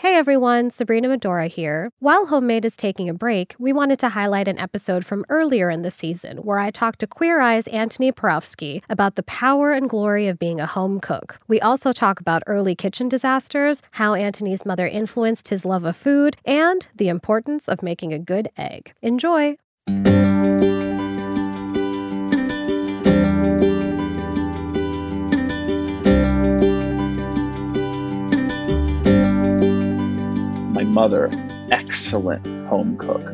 Hey everyone, Sabrina Medora here. While Homemade is taking a break, we wanted to highlight an episode from earlier in the season where I talked to Queer Eye's Antoni Porowski about the power and glory of being a home cook. We also talk about early kitchen disasters, how Antoni's mother influenced his love of food, and the importance of making a good egg. Enjoy! Mother, excellent home cook.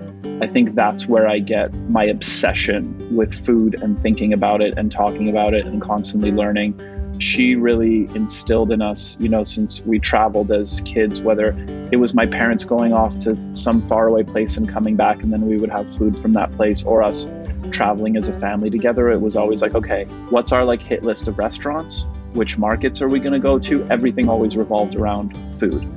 I think that's where I get my obsession with food and thinking about it and talking about it and constantly learning. She really instilled in us, you know, since we traveled as kids, whether it was my parents going off to some faraway place and coming back, and then we would have food from that place, or us traveling as a family together. It was always like, okay, what's our like hit list of restaurants? Which markets are we going to go to? Everything always revolved around food.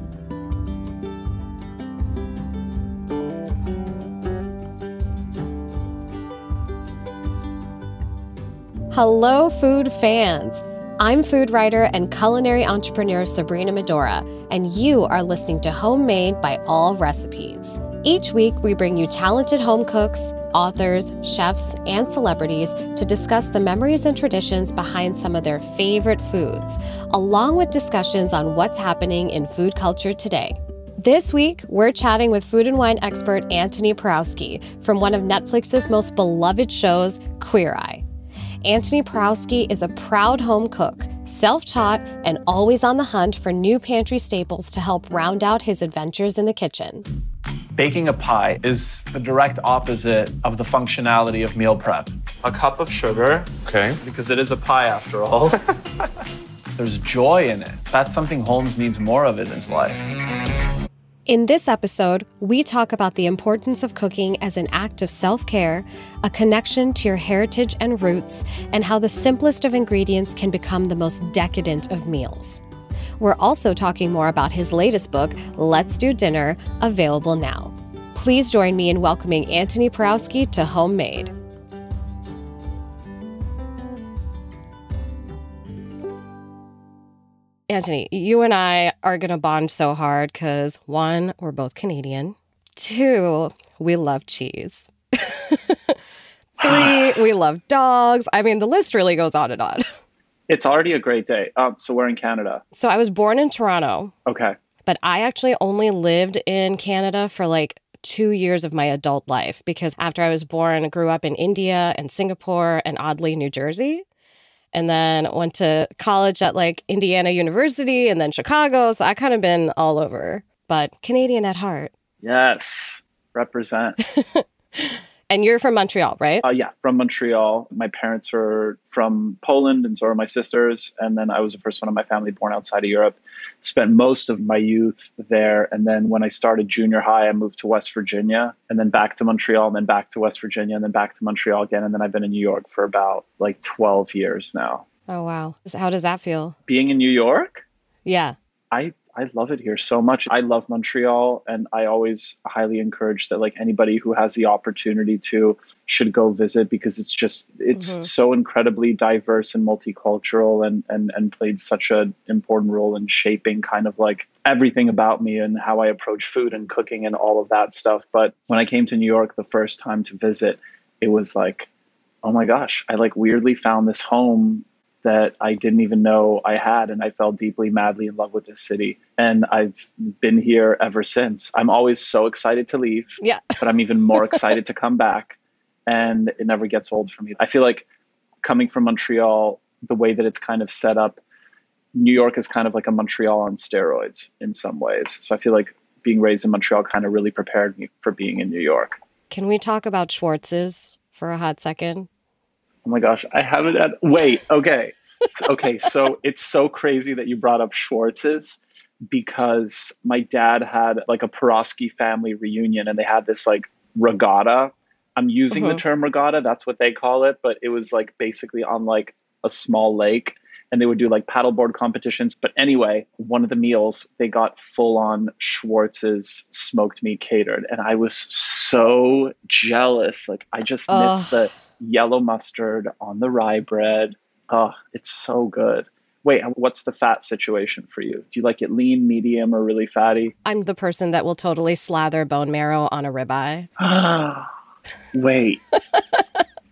Hello, food fans. I'm food writer and culinary entrepreneur Sabrina Medora, and you are listening to Homemade by All Recipes. Each week, we bring you talented home cooks, authors, chefs, and celebrities to discuss the memories and traditions behind some of their favorite foods, along with discussions on what's happening in food culture today. This week, we're chatting with food and wine expert Antoni Porowski from one of Netflix's most beloved shows, Queer Eye. Antoni Porowski is a proud home cook, self taught, and always on the hunt for new pantry staples to help round out his adventures in the kitchen. Baking a pie is the direct opposite of the functionality of meal prep. A cup of sugar. Okay. Because it is a pie after all. There's joy in it. That's something Holmes needs more of in his life. In this episode, we talk about the importance of cooking as an act of self care, a connection to your heritage and roots, and how the simplest of ingredients can become the most decadent of meals. We're also talking more about his latest book, Let's Do Dinner, available now. Please join me in welcoming Antoni Porowski to Homemade. Antoni, you and I are going to bond so hard because one, we're both Canadian. Two, we love cheese. Three, we love dogs. I mean, the list really goes on and on. It's already a great day. Um, so we're in Canada. So I was born in Toronto. Okay. But I actually only lived in Canada for like two years of my adult life because after I was born, I grew up in India and Singapore and oddly New Jersey and then went to college at like Indiana University and then Chicago. So I kind of been all over, but Canadian at heart. Yes, represent. and you're from Montreal, right? Uh, yeah, from Montreal. My parents are from Poland, and so are my sisters. And then I was the first one in my family born outside of Europe spent most of my youth there. And then when I started junior high, I moved to West Virginia and then back to Montreal and then back to West Virginia and then back to Montreal again. And then I've been in New York for about like 12 years now. Oh, wow. How does that feel? Being in New York? Yeah. I I love it here so much. I love Montreal and I always highly encourage that like anybody who has the opportunity to should go visit because it's just it's mm-hmm. so incredibly diverse and multicultural and and and played such an important role in shaping kind of like everything about me and how I approach food and cooking and all of that stuff. But when I came to New York the first time to visit, it was like oh my gosh, I like weirdly found this home that I didn't even know I had. And I fell deeply, madly in love with this city. And I've been here ever since. I'm always so excited to leave. Yeah. but I'm even more excited to come back. And it never gets old for me. I feel like coming from Montreal, the way that it's kind of set up, New York is kind of like a Montreal on steroids in some ways. So I feel like being raised in Montreal kind of really prepared me for being in New York. Can we talk about Schwartz's for a hot second? Oh my gosh, I haven't had. Wait, okay, okay. So it's so crazy that you brought up Schwartz's because my dad had like a Porowski family reunion, and they had this like regatta I'm using mm-hmm. the term regatta, that's what they call it, but it was like basically on like a small lake and they would do like paddleboard competitions. But anyway, one of the meals they got full on Schwartz's smoked meat catered, and I was so jealous. Like I just Ugh. missed the yellow mustard on the rye bread. Oh, it's so good. Wait, what's the fat situation for you? Do you like it lean, medium, or really fatty? I'm the person that will totally slather bone marrow on a ribeye. Wait.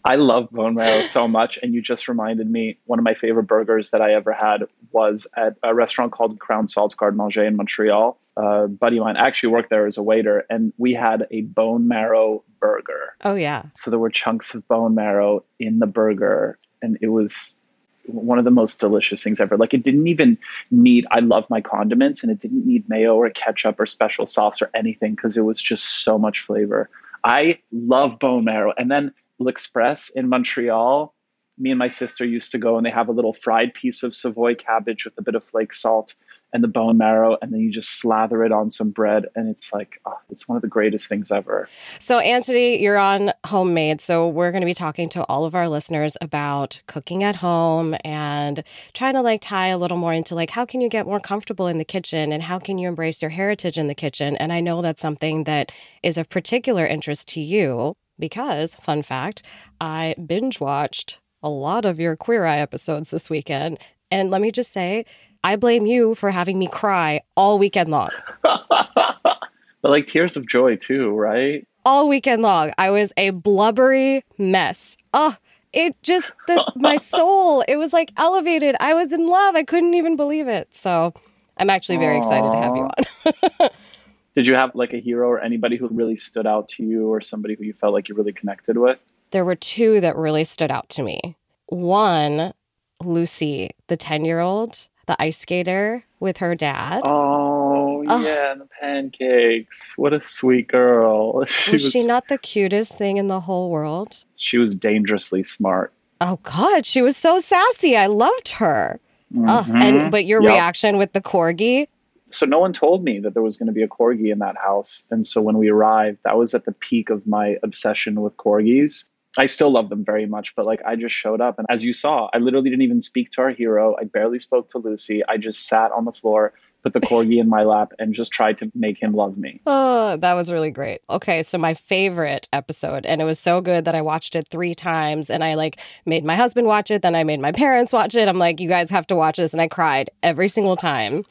I love bone marrow so much. And you just reminded me one of my favorite burgers that I ever had was at a restaurant called Crown Salts Garde Manger in Montreal. Buddy of mine actually worked there as a waiter, and we had a bone marrow burger. Oh, yeah. So there were chunks of bone marrow in the burger, and it was one of the most delicious things ever. Like it didn't even need, I love my condiments, and it didn't need mayo or ketchup or special sauce or anything because it was just so much flavor. I love bone marrow. And then L'Express in Montreal, me and my sister used to go and they have a little fried piece of Savoy cabbage with a bit of flake salt and the bone marrow, and then you just slather it on some bread, and it's like oh, it's one of the greatest things ever. So, Antoni, you're on homemade, so we're going to be talking to all of our listeners about cooking at home and trying to like tie a little more into like how can you get more comfortable in the kitchen and how can you embrace your heritage in the kitchen. And I know that's something that is of particular interest to you because, fun fact, I binge watched a lot of your Queer Eye episodes this weekend. And let me just say, I blame you for having me cry all weekend long. but like tears of joy too, right? All weekend long. I was a blubbery mess. Oh, it just this my soul, it was like elevated. I was in love. I couldn't even believe it. So I'm actually very Aww. excited to have you on. Did you have like a hero or anybody who really stood out to you or somebody who you felt like you really connected with? There were two that really stood out to me. One, Lucy, the 10 year old, the ice skater with her dad. Oh, yeah, the pancakes. What a sweet girl. She was, was she not the cutest thing in the whole world? She was dangerously smart. Oh, God, she was so sassy. I loved her. Mm-hmm. and but your yep. reaction with the corgi so no one told me that there was going to be a corgi in that house and so when we arrived that was at the peak of my obsession with corgis i still love them very much but like i just showed up and as you saw i literally didn't even speak to our hero. I barely spoke to lucy. I just sat on the floor put the corgi in my lap and just tried to make him love me. Oh, that was really great. Okay, so my favorite episode, and it was so good that I watched it three times and I like made my husband watch it, then I made my parents watch it. I'm like, you guys have to watch this. And I cried every single time.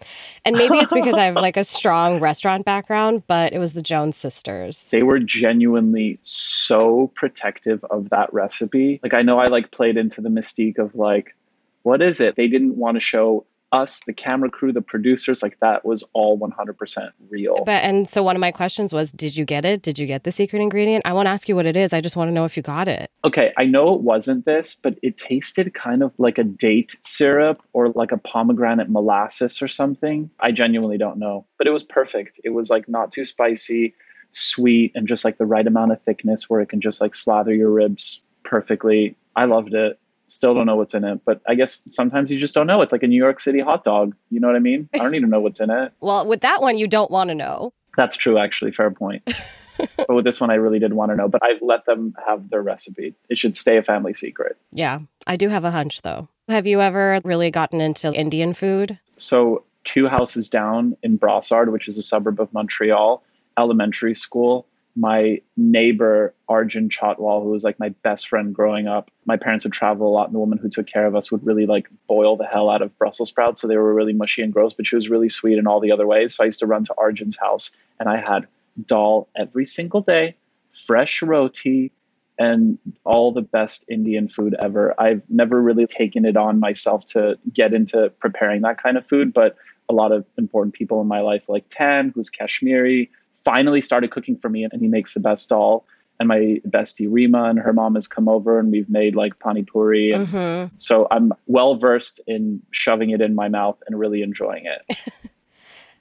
And maybe it's because I have like a strong restaurant background, but it was the Jones sisters. They were genuinely so protective of that recipe. Like, I know I like played into the mystique of like, what is it? They didn't want to show us, the camera crew, the producers, like that was all 100% real. But and so one of my questions was, did you get it? Did you get the secret ingredient? I won't ask you what it is. I just want to know if you got it. Okay, I know it wasn't this, but it tasted kind of like a date syrup or like a pomegranate molasses or something. I genuinely don't know, but it was perfect. It was like not too spicy, sweet, and just like the right amount of thickness where it can just like slather your ribs perfectly. I loved it. Still don't know what's in it, but I guess sometimes you just don't know. It's like a New York City hot dog. You know what I mean? I don't even know what's in it. well, with that one, you don't want to know. That's true, actually. Fair point. but with this one, I really did want to know. But I've let them have their recipe. It should stay a family secret. Yeah, I do have a hunch though. Have you ever really gotten into Indian food? So, two houses down in Brossard, which is a suburb of Montreal, elementary school my neighbor Arjun Chotwal, who was like my best friend growing up, my parents would travel a lot, and the woman who took care of us would really like boil the hell out of Brussels sprouts, so they were really mushy and gross. But she was really sweet in all the other ways. So I used to run to Arjun's house, and I had dal every single day, fresh roti, and all the best Indian food ever. I've never really taken it on myself to get into preparing that kind of food, but a lot of important people in my life, like Tan, who's Kashmiri, finally started cooking for me and he makes the best dal and my bestie Rima and her mom has come over and we've made like pani puri. And mm-hmm. So I'm well versed in shoving it in my mouth and really enjoying it.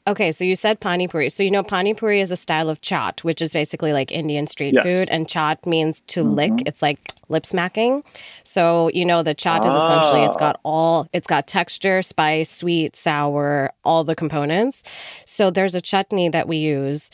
Okay, so you said pani puri. So you know pani puri is a style of chaat, which is basically like Indian street yes. food, and chaat means to mm-hmm. lick. It's like lip smacking. So you know the chaat oh. is essentially it's got ah. all it's got texture, spice, sweet, sour, all the components. So there's a chutney that we use,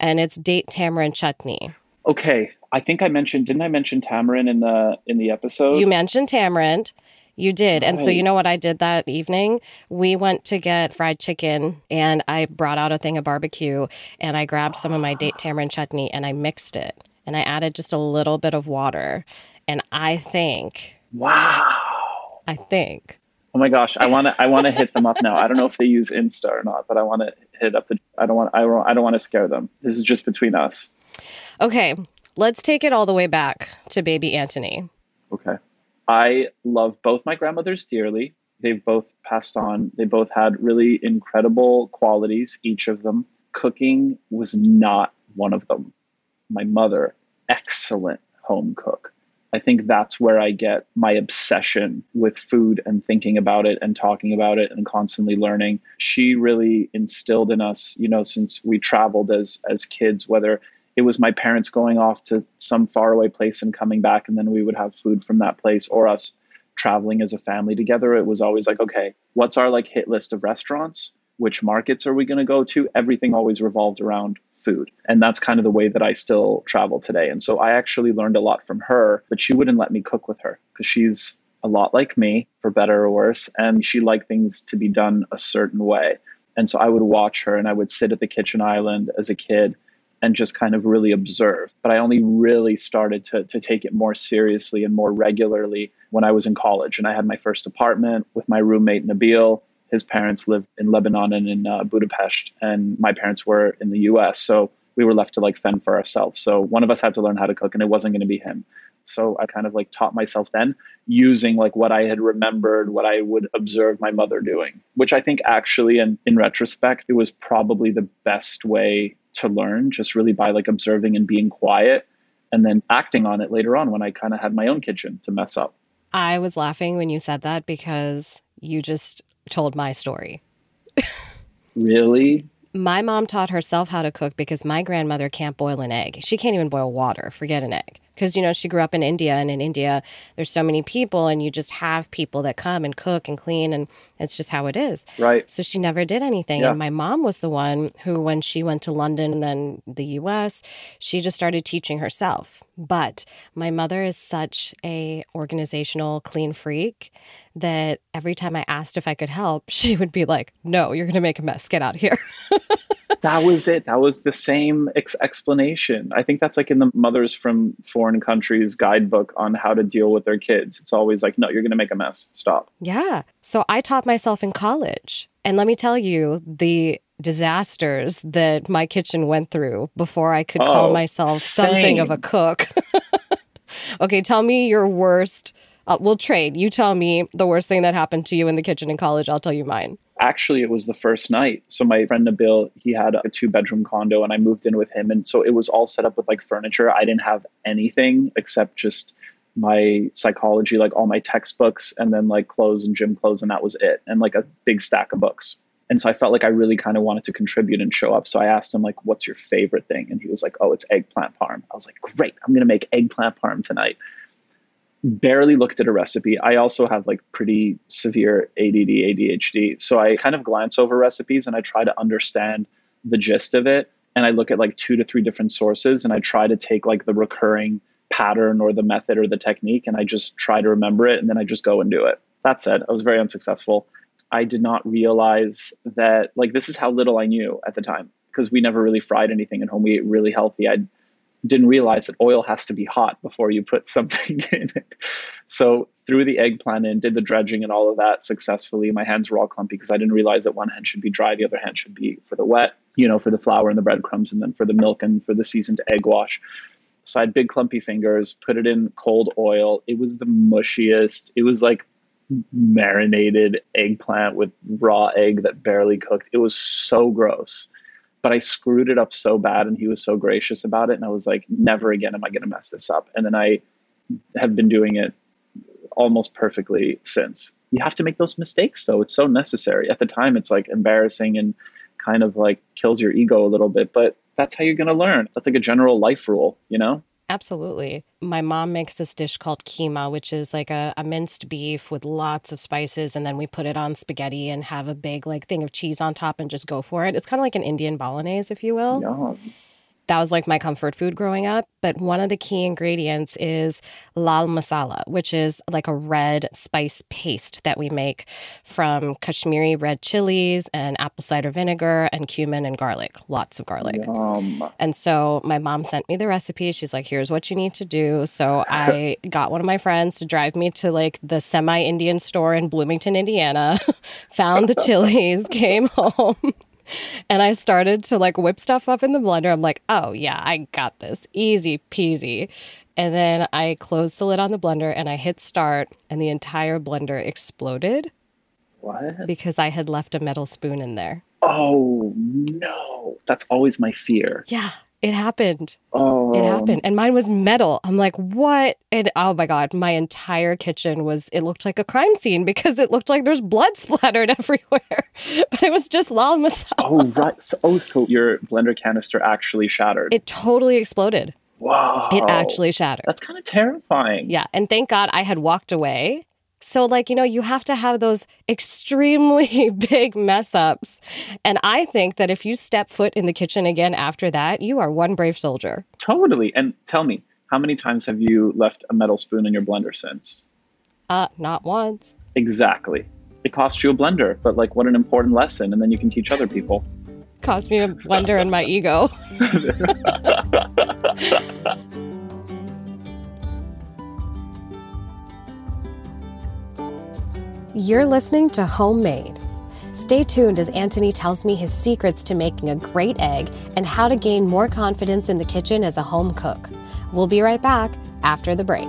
and it's date tamarind chutney. Okay, I think I mentioned didn't I mention tamarind in the in the episode? You mentioned tamarind. You did. And so, you know what I did that evening? We went to get fried chicken and I brought out a thing of barbecue and I grabbed some of my date tamarind chutney and I mixed it and I added just a little bit of water. And I think. Wow. I think. Oh my gosh, I want to I want to hit them up now. I don't know if they use Insta or not, but I want to hit up the I don't want I don't, I don't want to scare them. This is just between us. Okay, let's take it all the way back to baby Antoni. Okay. I love both my grandmothers dearly. They've both passed on. They both had really incredible qualities, each of them. Cooking was not one of them. My mother, excellent home cook. I think that's where I get my obsession with food and thinking about it and talking about it and constantly learning. She really instilled in us, you know, since we traveled as as kids, whether it was my parents going off to some faraway place and coming back and then we would have food from that place or us traveling as a family together it was always like okay what's our like hit list of restaurants which markets are we going to go to everything always revolved around food and that's kind of the way that i still travel today and so i actually learned a lot from her but she wouldn't let me cook with her because she's a lot like me for better or worse and she liked things to be done a certain way and so i would watch her and i would sit at the kitchen island as a kid and just kind of really observe. But I only really started to, to take it more seriously and more regularly when I was in college. And I had my first apartment with my roommate, Nabil. His parents lived in Lebanon and in uh, Budapest, and my parents were in the US. So we were left to like fend for ourselves. So one of us had to learn how to cook, and it wasn't going to be him. So I kind of like taught myself then using like what I had remembered, what I would observe my mother doing, which I think actually, in, in retrospect, it was probably the best way to learn just really by like observing and being quiet and then acting on it later on when I kind of had my own kitchen to mess up. I was laughing when you said that because you just told my story. really? My mom taught herself how to cook because my grandmother can't boil an egg. She can't even boil water, forget an egg because you know she grew up in India and in India there's so many people and you just have people that come and cook and clean and it's just how it is. Right. So she never did anything yeah. and my mom was the one who when she went to London and then the US, she just started teaching herself. But my mother is such a organizational clean freak that every time I asked if I could help, she would be like, "No, you're going to make a mess. Get out of here." that was it. That was the same ex- explanation. I think that's like in the Mothers from Foreign Countries guidebook on how to deal with their kids. It's always like, no, you're going to make a mess. Stop. Yeah. So I taught myself in college. And let me tell you, the disasters that my kitchen went through before I could oh, call myself same. something of a cook. okay, tell me your worst. Uh, we'll trade. You tell me the worst thing that happened to you in the kitchen in college. I'll tell you mine actually it was the first night. So my friend nabil he had a two bedroom condo and i moved in with him. And so it was all set up with like furniture. I didn't have anything except just my psychology like all my textbooks and then like clothes and gym clothes and that was it. And like a big stack of books. And so i felt like i really kind of wanted to contribute and show up. So i asked him like what's your favorite thing? And he was like oh it's eggplant parm. I was like great. I'm going to make eggplant parm tonight barely looked at a recipe. I also have like pretty severe ADD, ADHD. So I kind of glance over recipes and I try to understand the gist of it. And I look at like two to three different sources and I try to take like the recurring pattern or the method or the technique and I just try to remember it and then I just go and do it. That said, I was very unsuccessful. I did not realize that like this is how little I knew at the time because we never really fried anything at home. We ate really healthy. I didn't realize that oil has to be hot before you put something in it. So threw the eggplant in, did the dredging and all of that successfully. My hands were all clumpy because I didn't realize that one hand should be dry, the other hand should be for the wet, you know, for the flour and the breadcrumbs, and then for the milk and for the seasoned egg wash. So I had big clumpy fingers, put it in cold oil. It was the mushiest. It was like marinated eggplant with raw egg that barely cooked. It was so gross but I screwed it up so bad and he was so gracious about it. And I was like, never again am I going to mess this up. And then I have been doing it almost perfectly since. You have to make those mistakes though. It's so necessary. At the time, it's like embarrassing and kind of like kills your ego a little bit, but that's how you're going to learn. That's like a general life rule, you know? Absolutely. My mom makes this dish called keema, which is like a, a, minced beef with lots of spices. And then we put it on spaghetti and have a big like thing of cheese on top and just go for it. It's kind of like an Indian bolognese, if you will. Yum. That was like my comfort food growing up. But one of the key ingredients is lal masala, which is like a red spice paste that we make from Kashmiri red chilies and apple cider vinegar and cumin and garlic, lots of garlic. Yum. And so my mom sent me the recipe. She's like, here's what you need to do. So I got one of my friends to drive me to like the semi Indian store in Bloomington, Indiana, found the chilies, came home. And I started to like whip stuff up in the blender. I'm like, oh, yeah, I got this. Easy peasy. And then I closed the lid on the blender and I hit start, and the entire blender exploded What? because I had left a metal spoon in there. Oh no. That's always my fear. Yeah, it happened. Oh It happened. And mine was metal. I'm like, what? And oh my God, my entire kitchen was, it looked like a crime scene because it looked like there's blood splattered everywhere. But it was just lal masala. Oh right. So, oh, so your blender canister actually shattered. It totally exploded. wow. It actually shattered. That's kind of terrifying. Yeah. And thank God I had walked away. So, like, you know, you have to have those extremely big mess ups. And I think that if you step foot in the kitchen again after that, you are one brave soldier. Totally. And tell me, how many times have you left a metal spoon in your blender since? Uh, not once. Exactly. It costs you a blender, but like what an important lesson. And then you can teach other people. Cost me a blender and my ego. You're listening to Homemade. Stay tuned as Antoni tells me his secrets to making a great egg and how to gain more confidence in the kitchen as a home cook. We'll be right back after the break.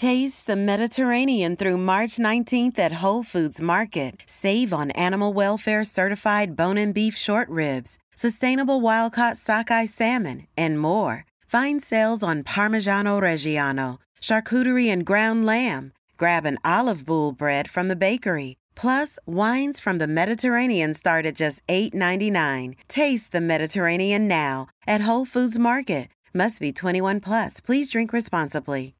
Taste the Mediterranean through March 19th at Whole Foods Market. Save on animal welfare certified bone and beef short ribs, sustainable wild caught sockeye salmon, and more. Find sales on Parmigiano Reggiano, charcuterie and ground lamb. Grab an olive boule bread from the bakery. Plus, wines from the Mediterranean start at just $8.99. Taste the Mediterranean now at Whole Foods Market. Must be 21 plus. Please drink responsibly.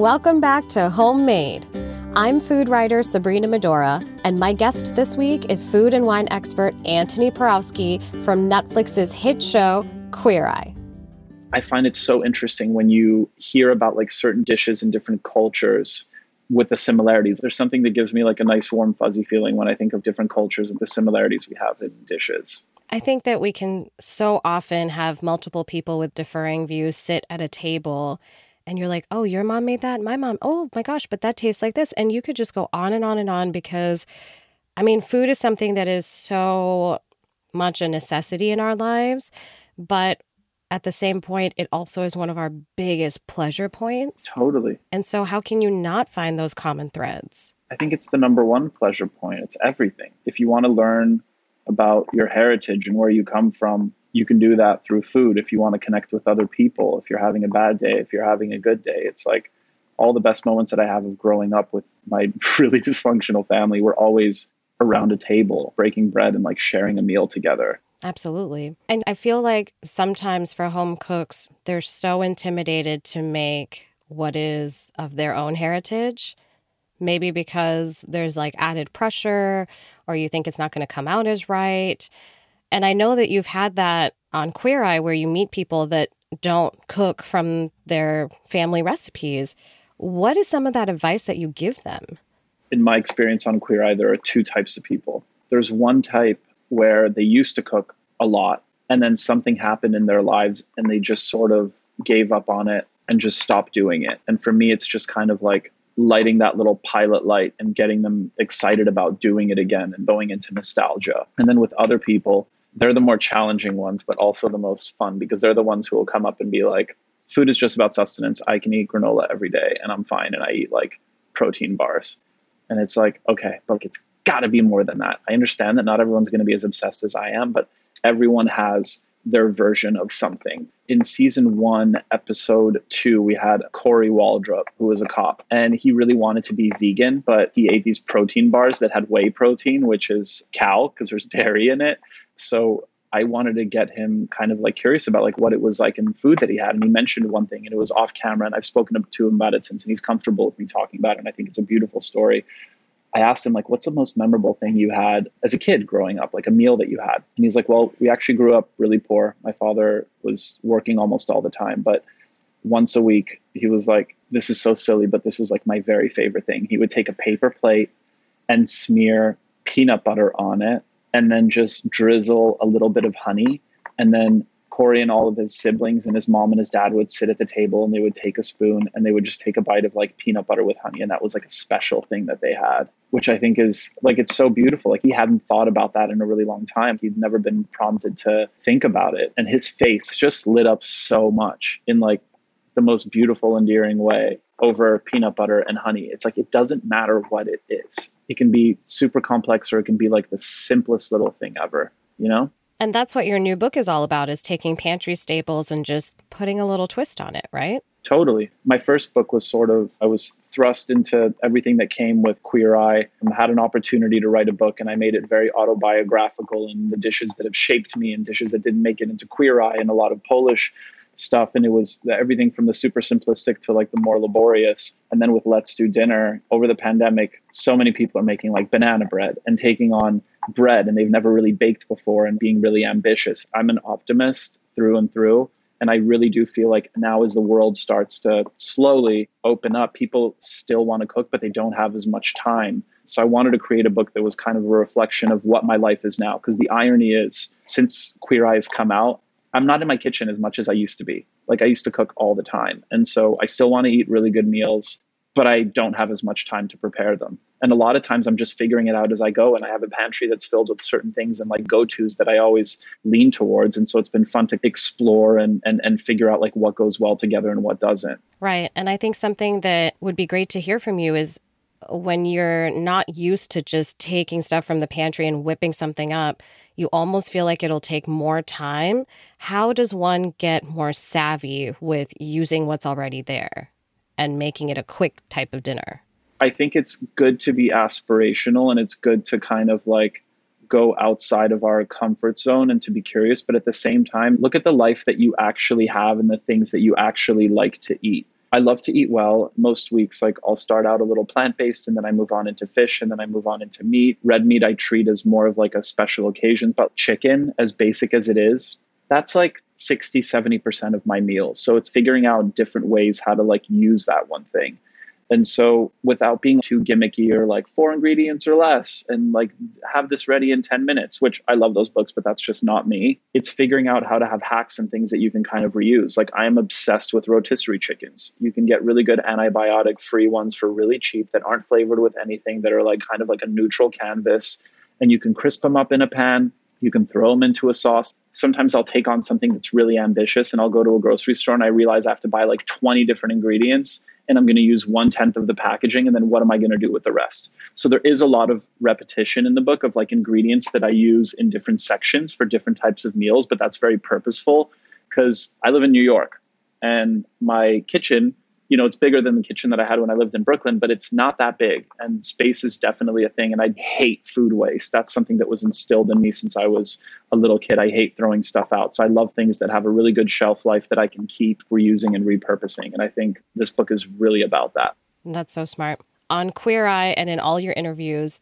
Welcome back to Homemade. I'm food writer Sabrina Medora, and my guest this week is food and wine expert Antoni Porowski from Netflix's hit show Queer Eye. I find it so interesting when you hear about like certain dishes in different cultures with the similarities. There's something that gives me like a nice warm fuzzy feeling when I think of different cultures and the similarities we have in dishes. I think that we can so often have multiple people with differing views sit at a table and you're like, oh, your mom made that? My mom, oh my gosh, but that tastes like this. And you could just go on and on and on because, I mean, food is something that is so much a necessity in our lives. But at the same point, it also is one of our biggest pleasure points. Totally. And so, how can you not find those common threads? I think it's the number one pleasure point. It's everything. If you want to learn about your heritage and where you come from, you can do that through food. If you want to connect with other people, if you're having a bad day, if you're having a good day, it's like all the best moments that I have of growing up with my really dysfunctional family were always around a table, breaking bread and like sharing a meal together. Absolutely. And I feel like sometimes for home cooks, they're so intimidated to make what is of their own heritage. Maybe because there's like added pressure or you think it's not going to come out as right. And I know that you've had that on Queer Eye where you meet people that don't cook from their family recipes. What is some of that advice that you give them? In my experience on Queer Eye, there are two types of people. There's one type where they used to cook a lot and then something happened in their lives and they just sort of gave up on it and just stopped doing it. And for me, it's just kind of like lighting that little pilot light and getting them excited about doing it again and going into nostalgia. And then with other people, they're the more challenging ones, but also the most fun because they're the ones who will come up and be like, food is just about sustenance. I can eat granola every day and I'm fine. And I eat like protein bars. And it's like, okay, but it's got to be more than that. I understand that not everyone's going to be as obsessed as I am, but everyone has their version of something. In season one, episode two, we had Cory Waldrop, who was a cop, and he really wanted to be vegan, but he ate these protein bars that had whey protein, which is cow because there's dairy in it. So I wanted to get him kind of like curious about like what it was like in food that he had. And he mentioned one thing and it was off camera. And I've spoken to him about it since and he's comfortable with me talking about it. And I think it's a beautiful story. I asked him like, what's the most memorable thing you had as a kid growing up, like a meal that you had? And he's like, well, we actually grew up really poor. My father was working almost all the time, but once a week he was like, this is so silly, but this is like my very favorite thing. He would take a paper plate and smear peanut butter on it and then just drizzle a little bit of honey and then Cory and all of his siblings and his mom and his dad would sit at the table and they would take a spoon and they would just take a bite of like peanut butter with honey. And that was like a special thing that they had, which I think is like, it's so beautiful. Like he hadn't thought about that in a really long time. He'd never been prompted to think about it. And his face just lit up so much in like the most beautiful, endearing way over peanut butter and honey. It's like, it doesn't matter what it is. It can be super complex or it can be like the simplest little thing ever, you know? And that's what your new book is all about is taking pantry staples and just putting a little twist on it, right? Totally. My first book was sort of, I was thrust into everything that came with Queer Eye and had an opportunity to write a book. And I made it very autobiographical and the dishes that have shaped me and dishes that didn't make it into Queer Eye and a lot of Polish stuff and it was everything from the super simplistic to like the more laborious and then with let's do dinner over the pandemic so many people are making like banana bread and taking on bread and they've never really baked before and being really ambitious i'm an optimist through and through and I really do feel like now, as the world starts to slowly open up, people still want to cook, but they don't have as much time. So I wanted to create a book that was kind of a reflection of what my life is now. Because the irony is, since Queer Eye has come out, I'm not in my kitchen as much as I used to be. Like I used to cook all the time. And so I still want to eat really good meals, but I don't have as much time to prepare them. And a lot of times I'm just figuring it out as I go. And I have a pantry that's filled with certain things and like go tos that I always lean towards. And so it's been fun to explore and, and, and figure out like what goes well together and what doesn't. Right. And I think something that would be great to hear from you is when you're not used to just taking stuff from the pantry and whipping something up, you almost feel like it'll take more time. How does one get more savvy with using what's already there and making it a quick type of dinner? I think it's good to be aspirational and it's good to kind of like go outside of our comfort zone and to be curious. But at the same time, look at the life that you actually have and the things that you actually like to eat. I love to eat well. Most weeks, like I'll start out a little plant based and then I move on into fish and then I move on into meat. Red meat I treat as more of like a special occasion, but chicken, as basic as it is, that's like 60, 70% of my meals. So it's figuring out different ways how to like use that one thing. And so without being too gimmicky or like four ingredients or less and like have this ready in 10 minutes, which I love those books, but that's just not me. It's figuring out how to have hacks and things that you can kind of reuse. Like I am obsessed with rotisserie chickens. You can get really good antibiotic free ones for really cheap that aren't flavored with anything that are like kind of like a neutral canvas. And you can crisp them up in a pan. You can throw them into a sauce. Sometimes I'll take on something that's really ambitious and I'll go to a grocery store and I realize I have to buy like 20 different ingredients and I'm going to use one tenth of the packaging. And then what am I going to do with the rest? So there is a lot of repetition in the book of like ingredients that I use in different sections for different types of meals, but that's very purposeful because I live in New York and my kitchen you know, it's bigger than the kitchen that I had when I lived in Brooklyn, but it's not that big. And space is definitely a thing. And I hate food waste. That's something that was instilled in me since I was a little kid. I hate throwing stuff out. So I love things that have a really good shelf life that I can keep reusing and repurposing. And I think this book is really about that. That's so smart. On Queer Eye and in all your interviews,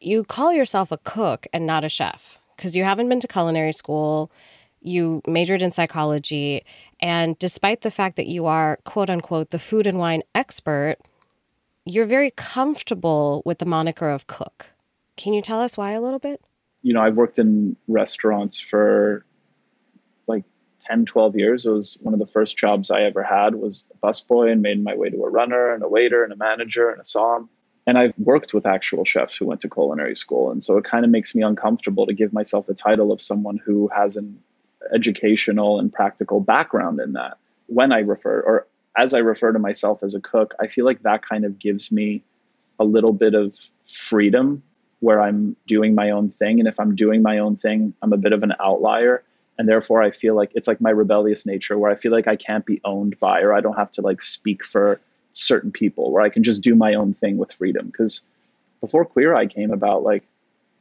you call yourself a cook and not a chef because you haven't been to culinary school you majored in psychology. And despite the fact that you are, quote unquote, the food and wine expert, you're very comfortable with the moniker of cook. Can you tell us why a little bit? You know, I've worked in restaurants for like 10, 12 years. It was one of the first jobs I ever had was a busboy and made my way to a runner and a waiter and a manager and a som. And I've worked with actual chefs who went to culinary school. And so it kind of makes me uncomfortable to give myself the title of someone who has an educational and practical background in that. When I refer, or as I refer to myself as a cook, I feel like that kind of gives me a little bit of freedom where I'm doing my own thing. And if I'm doing my own thing, I'm a bit of an outlier. And therefore, I feel like it's like my rebellious nature where I feel like I can't be owned by or I don't have to like speak for certain people, where I can just do my own thing with freedom. Because before Queer Eye came about, like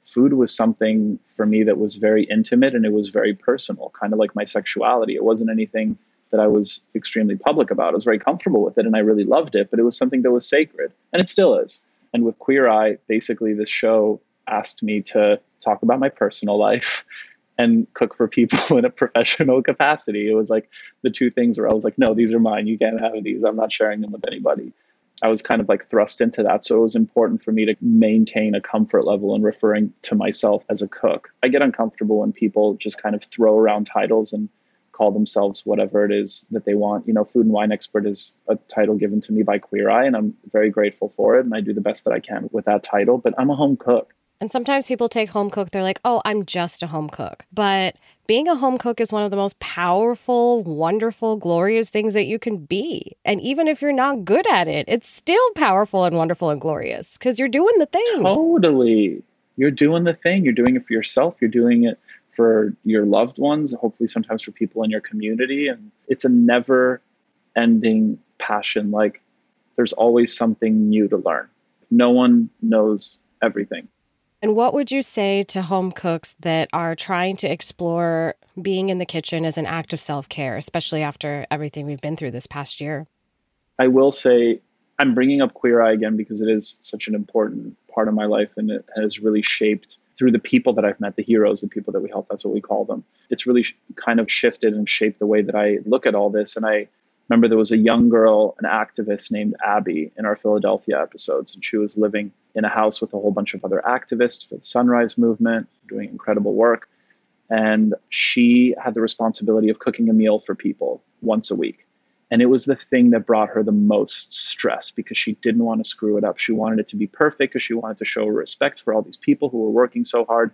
food was something for me that was very intimate and it was very personal, kind of like my sexuality. It wasn't anything that I was extremely public about. I was very comfortable with it and I really loved it, but it was something that was sacred. And it still is. And with Queer Eye, basically, this show asked me to talk about my personal life and cook for people in a professional capacity. It was like the two things where I was like, no, these are mine. You can't have these. I'm not sharing them with anybody. I was kind of like thrust into that. So it was important for me to maintain a comfort level in referring to myself as a cook. I get uncomfortable when people just kind of throw around titles and call themselves whatever it is that they want. You know, food and wine expert is a title given to me by Queer Eye, and I'm very grateful for it. And I do the best that I can with that title. But I'm a home cook. And sometimes people take home cook, they're like, oh, I'm just a home cook. But being a home cook is one of the most powerful, wonderful, glorious things that you can be. And even if you're not good at it, it's still powerful and wonderful and glorious because you're doing the thing. Totally. You're doing the thing. You're doing it for yourself. You're doing it for your loved ones, hopefully sometimes for people in your community. And it's a never ending passion. Like there's always something new to learn. No one knows everything. And what would you say to home cooks that are trying to explore being in the kitchen as an act of self care, especially after everything we've been through this past year? I will say I'm bringing up Queer Eye again because it is such an important part of my life and it has really shaped through the people that I've met, the heroes, the people that we help, that's what we call them. It's really kind of shifted and shaped the way that I look at all this. And I remember there was a young girl, an activist named Abby in our Philadelphia episodes, and she was living in a house with a whole bunch of other activists for the Sunrise Movement, doing incredible work. And she had the responsibility of cooking a meal for people once a week. And it was the thing that brought her the most stress because she didn't want to screw it up. She wanted it to be perfect because she wanted to show respect for all these people who were working so hard.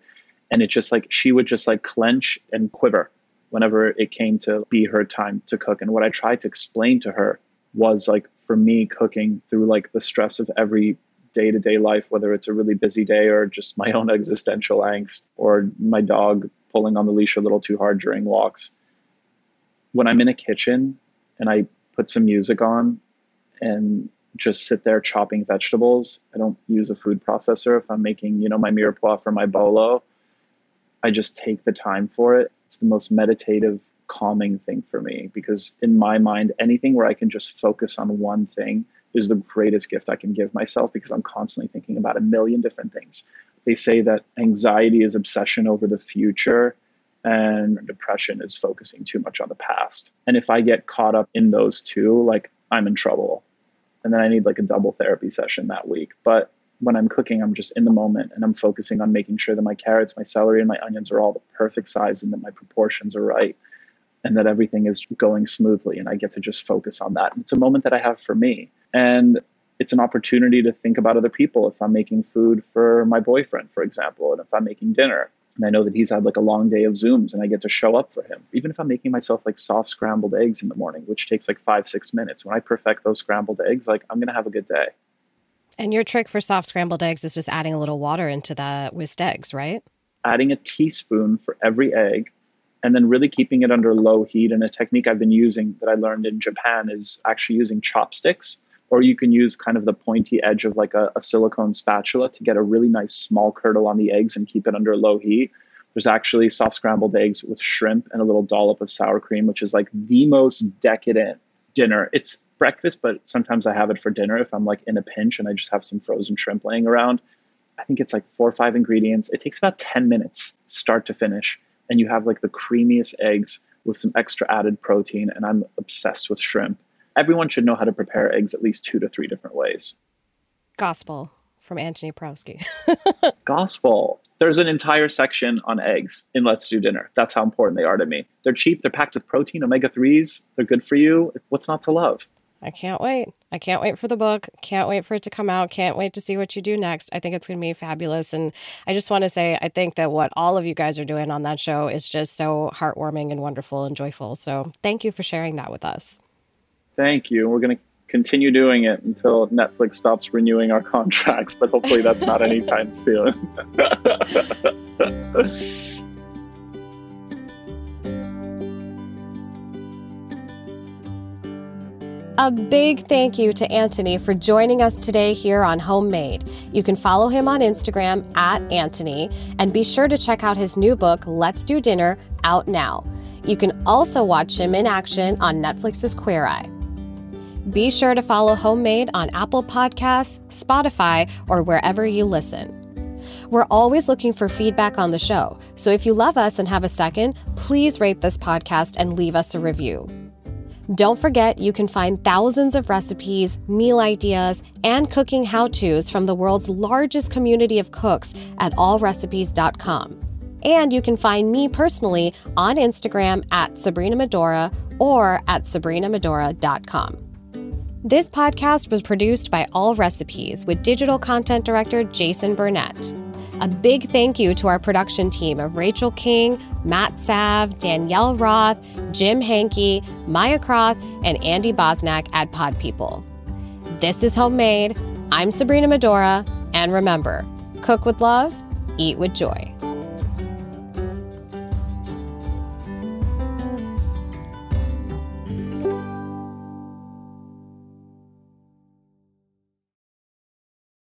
And it just like she would just like clench and quiver whenever it came to be her time to cook. And what I tried to explain to her was like for me cooking through like the stress of every day to day life, whether it's a really busy day or just my own existential angst or my dog pulling on the leash a little too hard during walks. When I'm in a kitchen, and I put some music on and just sit there chopping vegetables. I don't use a food processor if I'm making, you know, my mirepoix for my bolo. I just take the time for it. It's the most meditative, calming thing for me because in my mind, anything where I can just focus on one thing is the greatest gift I can give myself because I'm constantly thinking about a million different things. They say that anxiety is obsession over the future and depression is focusing too much on the past. And if I get caught up in those two, like I'm in trouble. And then I need like a double therapy session that week. But when I'm cooking, I'm just in the moment and I'm focusing on making sure that my carrots, my celery, and my onions are all the perfect size and that my proportions are right and that everything is going smoothly. And I get to just focus on that. And it's a moment that I have for me. And it's an opportunity to think about other people if I'm making food for my boyfriend, for example, and if I'm making dinner and I know that he's had like a long day of Zooms and I get to show up for him. Even if I'm making myself like soft scrambled eggs in the morning, which takes like five, six minutes, when I perfect those scrambled eggs, like I'm going to have a good day. And your trick for soft scrambled eggs is just adding a little water into the whisked eggs, right? Adding a teaspoon for every egg and then really keeping it under low heat. And a technique I've been using that I learned in Japan is actually using chopsticks or you can use kind of the pointy edge of like a, a, silicone spatula to get a really nice small curdle on the eggs and keep it under low heat. There's actually soft scrambled eggs with shrimp and a little dollop of sour cream, which is like the most decadent dinner. It's breakfast, but sometimes I have it for dinner if I'm like in a pinch and I just have some frozen shrimp laying around. I think it's like four or five ingredients. It takes about 10 minutes, start to finish, and you have like the creamiest eggs with some extra added protein. And I'm obsessed with shrimp everyone should know how to prepare eggs at least two to three different ways. Gospel from Antoni Porowski. Gospel. There's an entire section on eggs in Let's Do Dinner. That's how important they are to me. They're cheap, they're packed with protein, omega 3s, they're good for you. What's not to love? I can't wait. I can't wait for the book. Can't wait for it to come out. Can't wait to see what you do next. I think it's going to be fabulous. And I just want to say, I think that what all of you guys are doing on that show is just so heartwarming and wonderful and joyful. So thank you for sharing that with us. Thank you. We're going to continue doing it until Netflix stops renewing our contracts, but hopefully that's not anytime soon. A big thank you to Antoni for joining us today here on Homemade. You can follow him on Instagram at Antoni and be sure to check out his new book, Let's Do Dinner, out now. You can also watch him in action on Netflix's Queer Eye. Be sure to follow Homemade on Apple Podcasts, Spotify, or wherever you listen. We're always looking for feedback on the show, so if you love us and have a second, please rate this podcast and leave us a review. Don't forget, you can find thousands of recipes, meal ideas, and cooking how to's from the world's largest community of cooks at allrecipes.com. And you can find me personally on Instagram at Sabrina Medora or at sabrinamedora.com. This podcast was produced by Allrecipes with digital content director Jason Burnett. A big thank you to our production team of Rachel King, Matt Sav, Danielle Roth, Jim Hankey, Maya Croth, and Andy Bosnack at Pod People. This is Homemade. I'm Sabrina Medora, and remember cook with love, eat with joy.